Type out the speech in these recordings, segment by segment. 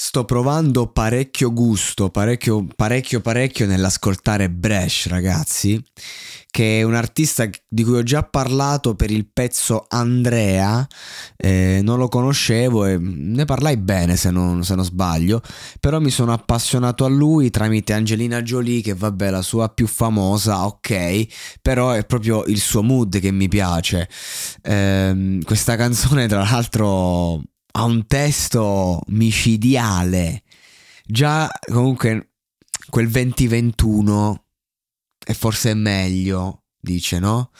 Sto provando parecchio gusto, parecchio, parecchio, parecchio nell'ascoltare Bresh, ragazzi, che è un artista di cui ho già parlato per il pezzo Andrea, eh, non lo conoscevo e ne parlai bene se non, se non, sbaglio, però mi sono appassionato a lui tramite Angelina Jolie, che vabbè la sua più famosa, ok, però è proprio il suo mood che mi piace. Eh, questa canzone tra l'altro ha un testo micidiale. Già comunque quel 2021 è forse meglio, dice, no?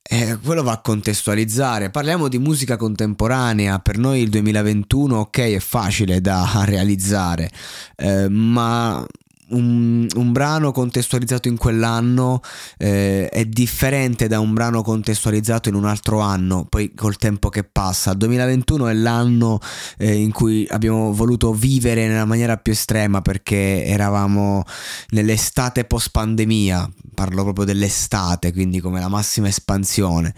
Eh, quello va a contestualizzare. Parliamo di musica contemporanea. Per noi il 2021, ok, è facile da realizzare, eh, ma un, un, brano contestualizzato in quell'anno eh, è differente da un brano contestualizzato in un altro anno, poi col tempo che passa. Il 2021 è l'anno eh, in cui abbiamo voluto vivere nella maniera più estrema perché eravamo nell'estate post pandemia, parlo proprio dell'estate, quindi come la massima espansione.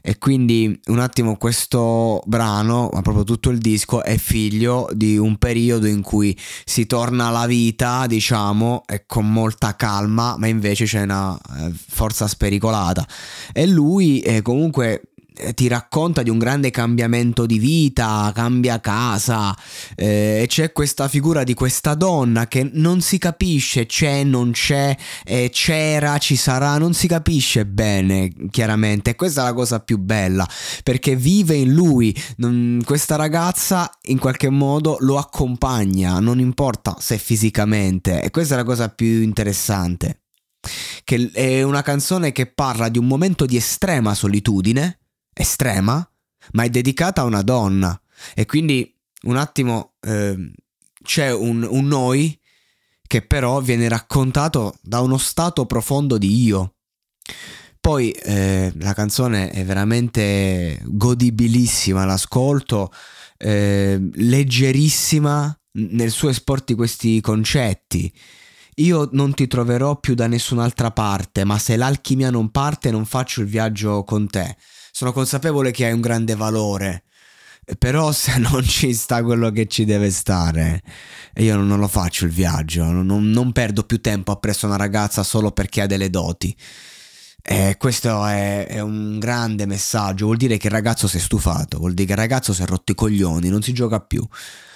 E quindi un attimo questo brano, ma proprio tutto il disco, è figlio di un periodo in cui si torna alla vita, diciamo, e con molta calma, ma invece c'è una eh, forza spericolata. E lui eh, comunque ti racconta di un grande cambiamento di vita, cambia casa eh, e c'è questa figura di questa donna che non si capisce, c'è, non c'è, eh, c'era, ci sarà, non si capisce bene chiaramente. E questa è la cosa più bella perché vive in lui, non, questa ragazza in qualche modo lo accompagna, non importa se fisicamente. E questa è la cosa più interessante che è una canzone che parla di un momento di estrema solitudine estrema, ma è dedicata a una donna. E quindi un attimo eh, c'è un, un noi che però viene raccontato da uno stato profondo di io. Poi eh, la canzone è veramente godibilissima, l'ascolto, eh, leggerissima nel suo esporti questi concetti. Io non ti troverò più da nessun'altra parte, ma se l'alchimia non parte non faccio il viaggio con te sono consapevole che hai un grande valore. Però se non ci sta quello che ci deve stare, io non lo faccio il viaggio, non, non perdo più tempo appresso una ragazza solo perché ha delle doti. E questo è, è, un grande messaggio, vuol dire che il ragazzo si è stufato, vuol dire che il ragazzo si è rotto i coglioni, non si gioca più,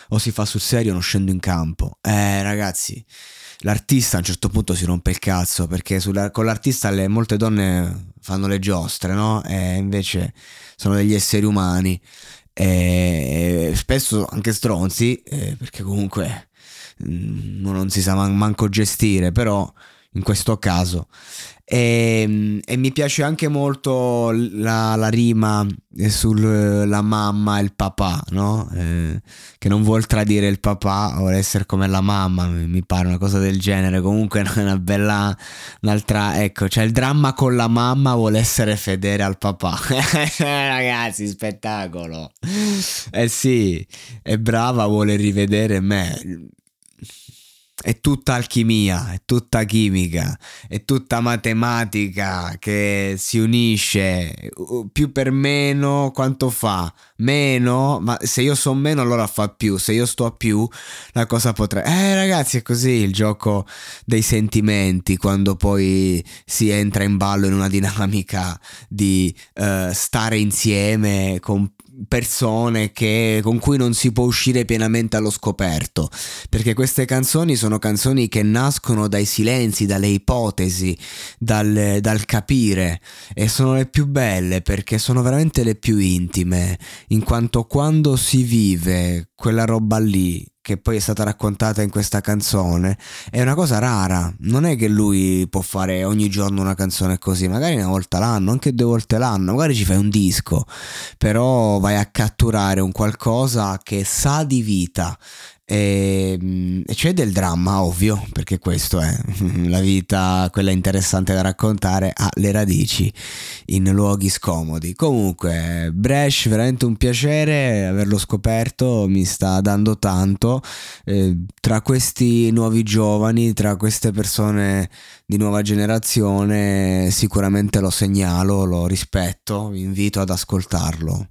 o si fa sul serio non scendo in campo. Eh ragazzi, l'artista a un certo punto si rompe il cazzo perché sulla, con l'artista le, molte donne fanno le giostre, no? E invece sono degli esseri umani e spesso anche stronzi eh, perché comunque mh, mm, non si sa man- manco gestire, però in questo caso e, ehm, e, mi piace anche molto la, la rima sulla mamma e il papà, no? Eh, che non vuol tradire il papà, vuole essere come la mamma, mi, pare una cosa del genere. Comunque è una bella, un'altra, ecco, c'è il dramma con la mamma, vuole essere fedele al papà. Ragazzi, spettacolo. Eh sì, è brava, vuole rivedere me è tutta alchimia, è tutta chimica, è tutta matematica che si unisce più per meno, quanto fa? Meno, ma se io so meno allora fa più, se io sto a più la cosa potrebbe... Eh ragazzi è così il gioco dei sentimenti quando poi si entra in ballo in una dinamica di uh, stare insieme con persone che, con cui non si può uscire pienamente allo scoperto, perché queste canzoni sono canzoni che nascono dai silenzi, dalle ipotesi, dal, dal capire. E sono le più belle perché sono veramente le più intime, in quanto quando si vive quella roba lì che poi è stata raccontata in questa canzone, è una cosa rara. Non è che lui può fare ogni giorno una canzone così, magari una volta l'anno, anche due volte l'anno, magari ci fai un disco, però vai a catturare un qualcosa che sa di vita e, ehm, e c'è del dramma, ovvio, perché questo è la vita, quella interessante da raccontare, ha le radici in luoghi scomodi. Comunque, Bresh, veramente un piacere averlo scoperto, mi sta dando tanto. Eh, tra questi nuovi giovani, tra queste persone di nuova generazione, sicuramente lo segnalo, lo rispetto, vi invito ad ascoltarlo.